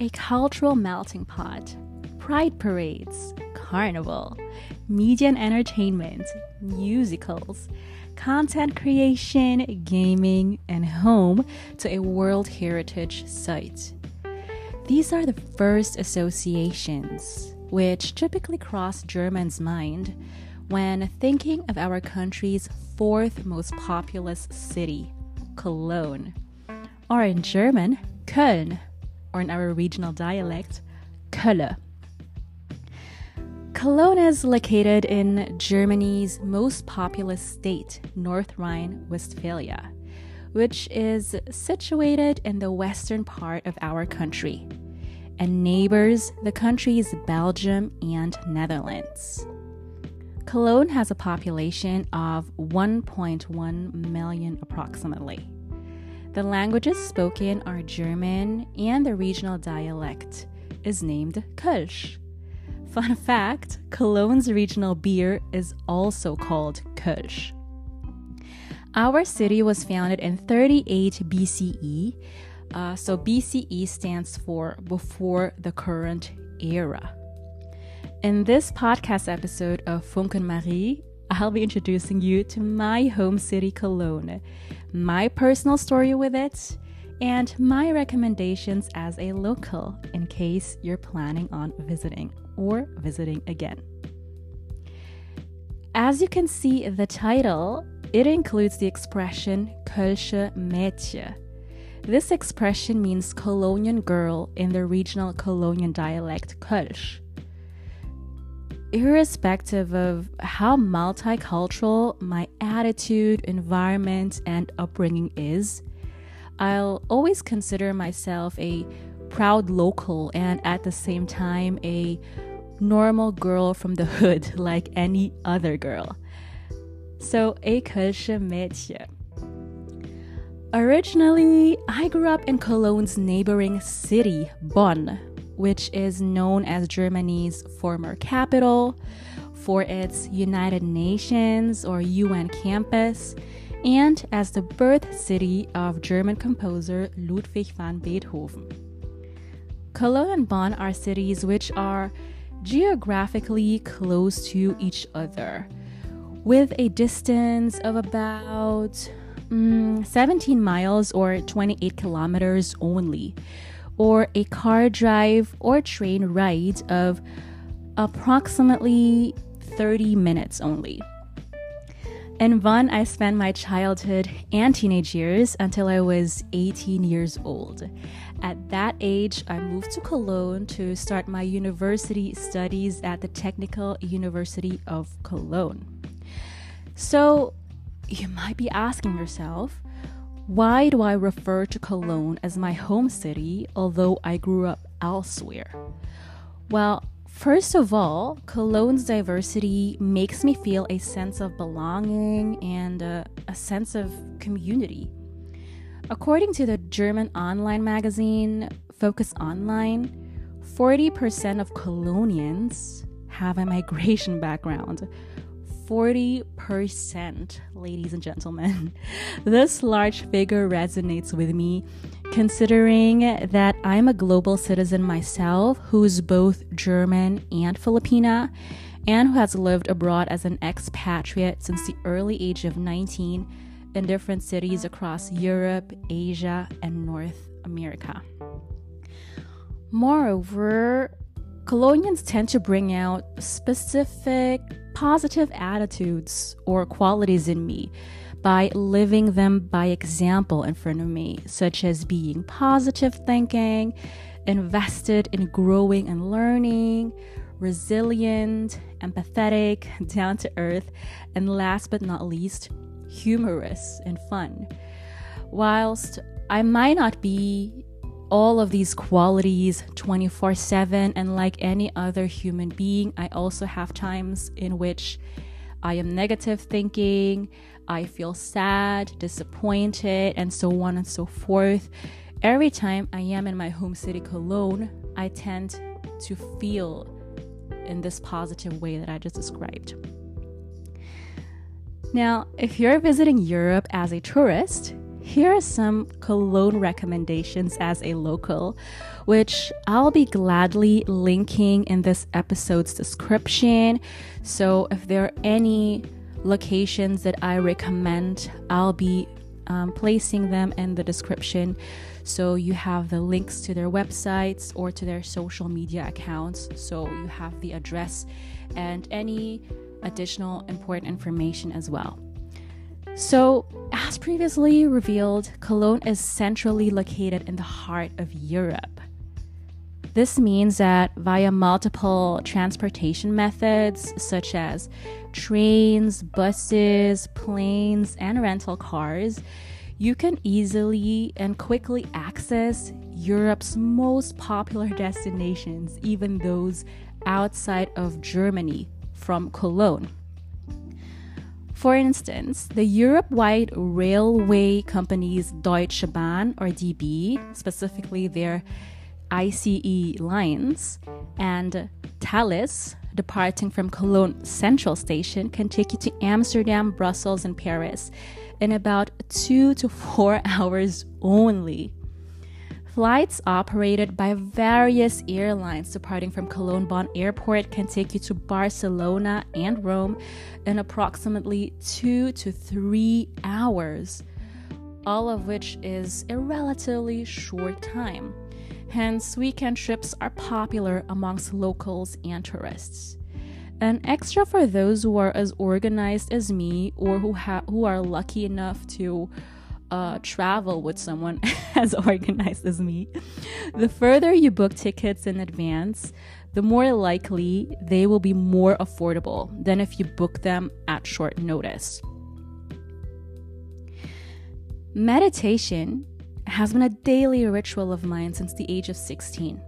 a cultural melting pot, pride parades, carnival, media and entertainment, musicals, content creation, gaming, and home to a World Heritage Site. These are the first associations which typically cross Germans' mind when thinking of our country's fourth most populous city, Cologne, or in German, Köln, or in our regional dialect, Kölle. Cologne is located in Germany's most populous state, North Rhine Westphalia, which is situated in the western part of our country and neighbors the countries Belgium and Netherlands. Cologne has a population of 1.1 million approximately. The languages spoken are German, and the regional dialect is named Kölsch. Fun fact Cologne's regional beer is also called Kölsch. Our city was founded in 38 BCE, uh, so BCE stands for before the current era. In this podcast episode of FunkenMarie, I'll be introducing you to my home city, Cologne, my personal story with it, and my recommendations as a local in case you're planning on visiting or visiting again. As you can see, the title it includes the expression Kölsche Mädchen. This expression means Colonian girl in the regional Colonian dialect Kölsch irrespective of how multicultural my attitude, environment, and upbringing is, I'll always consider myself a proud local and at the same time a normal girl from the hood like any other girl. So, a Kölsche Mädchen. Originally, I grew up in Cologne's neighboring city, Bonn, which is known as Germany's former capital, for its United Nations or UN campus, and as the birth city of German composer Ludwig van Beethoven. Cologne and Bonn are cities which are geographically close to each other, with a distance of about mm, 17 miles or 28 kilometers only, or a car drive or train ride of approximately 30 minutes only. In Bonn, I spent my childhood and teenage years until I was 18 years old. At that age, I moved to Cologne to start my university studies at the Technical University of Cologne. So, you might be asking yourself, why do I refer to Cologne as my home city, although I grew up elsewhere? Well, first of all, Cologne's diversity makes me feel a sense of belonging and uh, a sense of community. According to the German online magazine Focus Online, 40% of Colonians have a migration background, 40%, ladies and gentlemen. This large figure resonates with me, considering that I'm a global citizen myself who's both German and Filipina, and who has lived abroad as an expatriate since the early age of 19 in different cities across Europe, Asia, and North America. Moreover, Colonians tend to bring out specific positive attitudes or qualities in me by living them by example in front of me, such as being positive thinking, invested in growing and learning, resilient, empathetic, down to earth, and last but not least, humorous and fun. Whilst I might not be all of these qualities 24 7. And like any other human being, I also have times in which I am negative thinking, I feel sad, disappointed, and so on and so forth. Every time I am in my home city, Cologne, I tend to feel in this positive way that I just described. Now, if you're visiting Europe as a tourist, here are some cologne recommendations as a local, which I'll be gladly linking in this episode's description. So if there are any locations that I recommend, I'll be um, placing them in the description. So you have the links to their websites or to their social media accounts. So you have the address and any additional important information as well. So, as previously revealed, Cologne is centrally located in the heart of Europe. This means that via multiple transportation methods, such as trains, buses, planes, and rental cars, you can easily and quickly access Europe's most popular destinations, even those outside of Germany, from Cologne. For instance, the Europe wide railway companies Deutsche Bahn or DB, specifically their ICE lines, and Thalys, departing from Cologne Central Station, can take you to Amsterdam, Brussels, and Paris in about two to four hours only. Flights operated by various airlines departing from Cologne Bonn Airport can take you to Barcelona and Rome in approximately two to three hours, all of which is a relatively short time. Hence, weekend trips are popular amongst locals and tourists. An extra for those who are as organized as me or who, ha- who are lucky enough to uh, travel with someone as organized as me, the further you book tickets in advance, the more likely they will be more affordable than if you book them at short notice. Meditation has been a daily ritual of mine since the age of 16.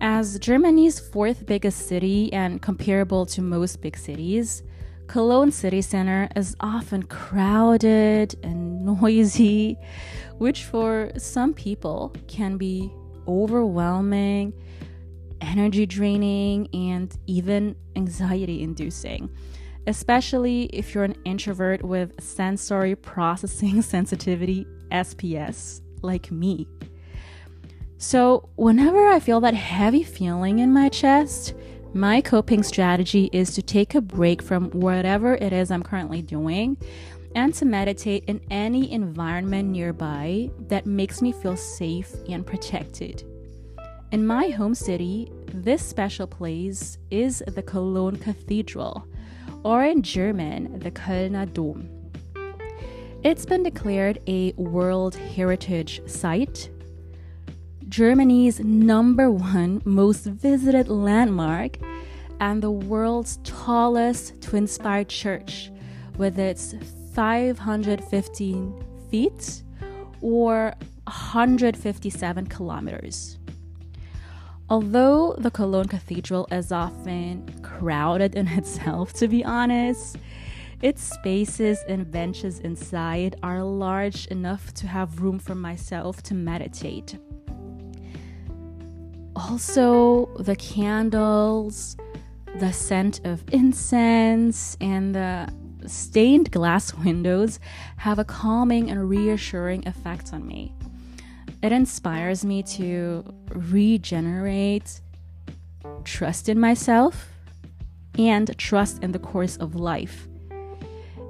As Germany's fourth biggest city and comparable to most big cities, Cologne city center is often crowded and noisy, which for some people can be overwhelming, energy draining, and even anxiety inducing, especially if you're an introvert with sensory processing sensitivity, SPS, like me. So, whenever I feel that heavy feeling in my chest, my coping strategy is to take a break from whatever it is I'm currently doing and to meditate in any environment nearby that makes me feel safe and protected. In my home city, this special place is the Cologne Cathedral, or in German, the Kölner Dom. It's been declared a World Heritage Site Germany's number one most visited landmark and the world's tallest twin spire church with its 515 feet or 157 kilometers. Although the Cologne Cathedral is often crowded in itself, to be honest, its spaces and benches inside are large enough to have room for myself to meditate also the candles, the scent of incense, and the stained glass windows have a calming and reassuring effect on me. It inspires me to regenerate, trust in myself, and trust in the course of life.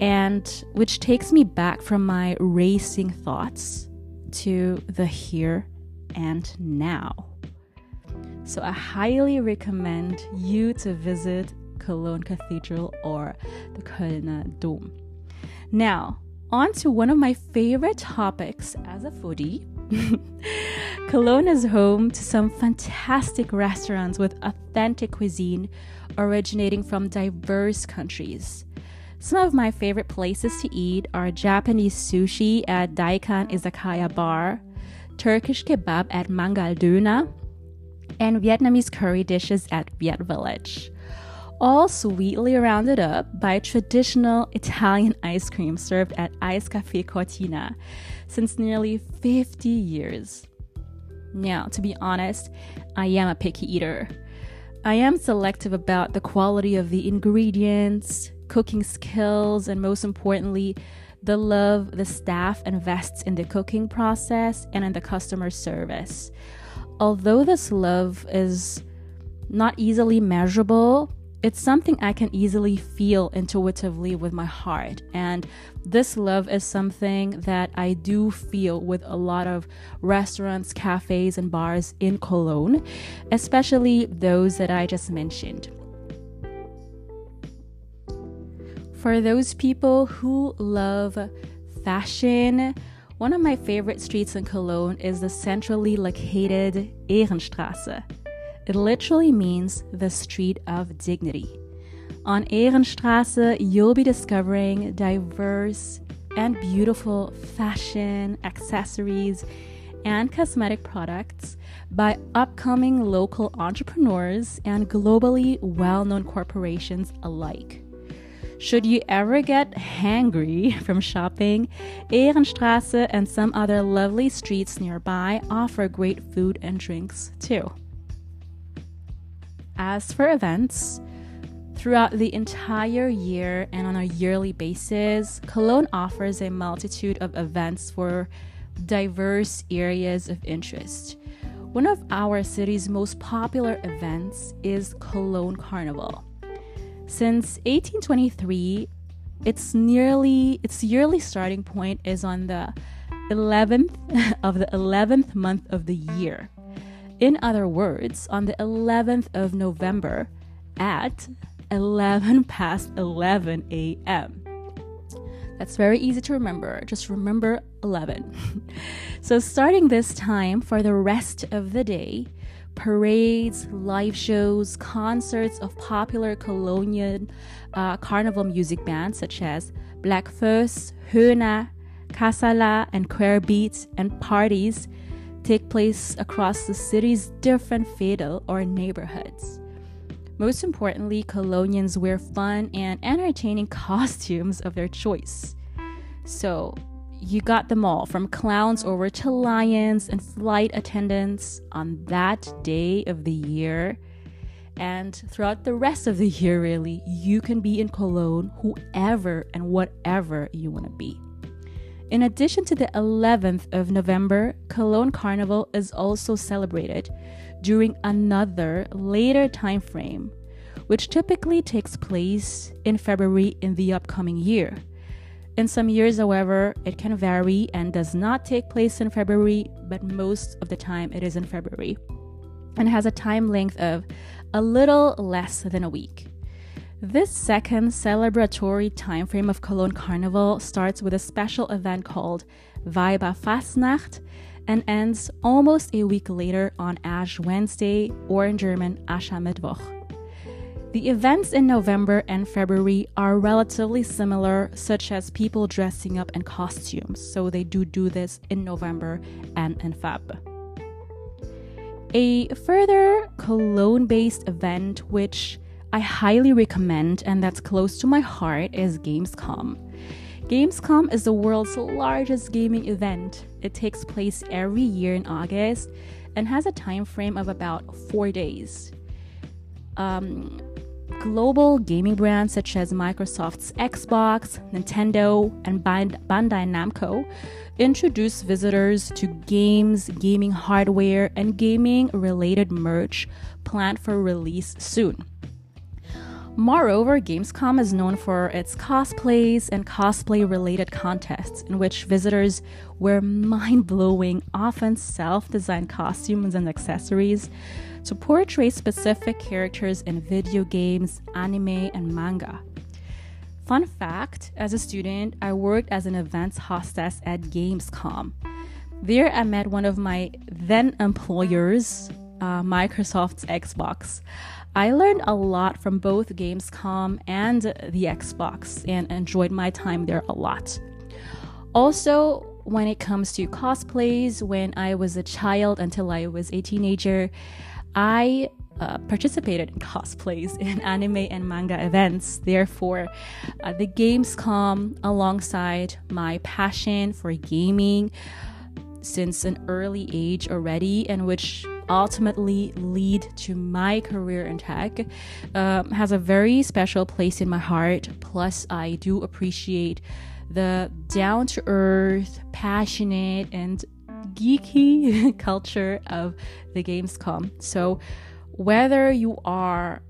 And which takes me back from my racing thoughts to the here and now. So I highly recommend you to visit Cologne Cathedral or the Kölner Dom. Now, on to one of my favorite topics as a foodie. Cologne is home to some fantastic restaurants with authentic cuisine originating from diverse countries. Some of my favorite places to eat are Japanese sushi at Daikan Izakaya Bar, Turkish kebab at Mangal Döner, and Vietnamese curry dishes at Viet Village. All sweetly rounded up by traditional Italian ice cream served at Eiscafé Cortina since nearly 50 years. Now, to be honest, I am a picky eater. I am selective about the quality of the ingredients, cooking skills, and most importantly, the love the staff invests in the cooking process and in the customer service. Although this love is not easily measurable, it's something I can easily feel intuitively with my heart. And this love is something that I do feel with a lot of restaurants, cafes, and bars in Cologne, especially those that I just mentioned. For those people who love fashion, one of my favorite streets in Cologne is the centrally located Ehrenstraße. It literally means the street of dignity. On Ehrenstraße, you'll be discovering diverse and beautiful fashion, accessories, and cosmetic products by upcoming local entrepreneurs and globally well known corporations alike. Should you ever get hangry from shopping, Ehrenstraße and some other lovely streets nearby offer great food and drinks too. As for events, throughout the entire year and on a yearly basis, Cologne offers a multitude of events for diverse areas of interest. One of our city's most popular events is Cologne Carnival. Since 1823, its nearly its yearly starting point is on the 11th of the 11th month of the year. In other words, on the 11th of November at 11 past 11 a.m. That's very easy to remember. Just remember 11. so, starting this time for the rest of the day, parades, live shows, concerts of popular Colonial uh, carnival music bands such as Bläck Fööss, Höhner, Kasalla, and Querbeat, and parties take place across the city's different Veedel or neighborhoods. Most importantly, Colonians wear fun and entertaining costumes of their choice. So, you got them all from clowns over to lions and flight attendants on that day of the year. And throughout the rest of the year, really, you can be in Cologne whoever and whatever you want to be. In addition to the 11th of November, Cologne Carnival is also celebrated during another later time frame, which typically takes place in February in the upcoming year. In some years, however, it can vary and does not take place in February, but most of the time it is in February and has a time length of a little less than a week. This second celebratory time frame of Cologne Carnival starts with a special event called Weiberfastnacht and ends almost a week later on Ash Wednesday, or in German Aschermittwoch. The events in November and February are relatively similar, such as people dressing up in costumes, so they do do this in November and in Feb. A further Cologne based event, which I highly recommend and that's close to my heart is Gamescom. Gamescom is the world's largest gaming event. It takes place every year in August and has a time frame of about four days. Um, global gaming brands such as Microsoft's Xbox, Nintendo, and Bandai Namco introduce visitors to games, gaming hardware, and gaming related merch planned for release soon. Moreover, Gamescom is known for its cosplays and cosplay related contests in which visitors wear mind blowing, often self designed costumes and accessories to portray specific characters in video games, anime, and manga. Fun fact as a student, I worked as an events hostess at Gamescom. There, I met one of my then employers, uh, Microsoft's Xbox. I learned a lot from both Gamescom and the Xbox and enjoyed my time there a lot. Also, when it comes to cosplays, when I was a child until I was a teenager, I uh, participated in cosplays in anime and manga events. Therefore, uh, the Gamescom, alongside my passion for gaming since an early age already, and which ultimately lead to my career in tech um, has a very special place in my heart. Plus, I do appreciate the down to earth, passionate, and geeky culture of the Gamescom. So, whether you are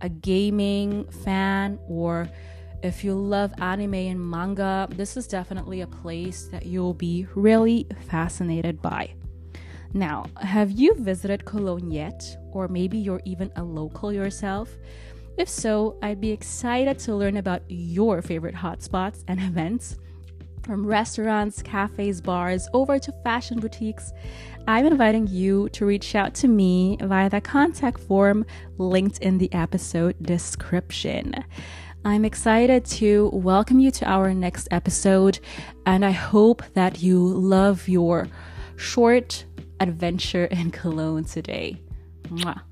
a gaming fan or if you love anime and manga, this is definitely a place that you'll be really fascinated by. Now, have you visited Cologne yet? Or maybe you're even a local yourself? If so, I'd be excited to learn about your favorite hotspots and events. From restaurants, cafes, bars, over to fashion boutiques, I'm inviting you to reach out to me via the contact form linked in the episode description. I'm excited to welcome you to our next episode, and I hope that you love your short adventure in Cologne today. Mwah.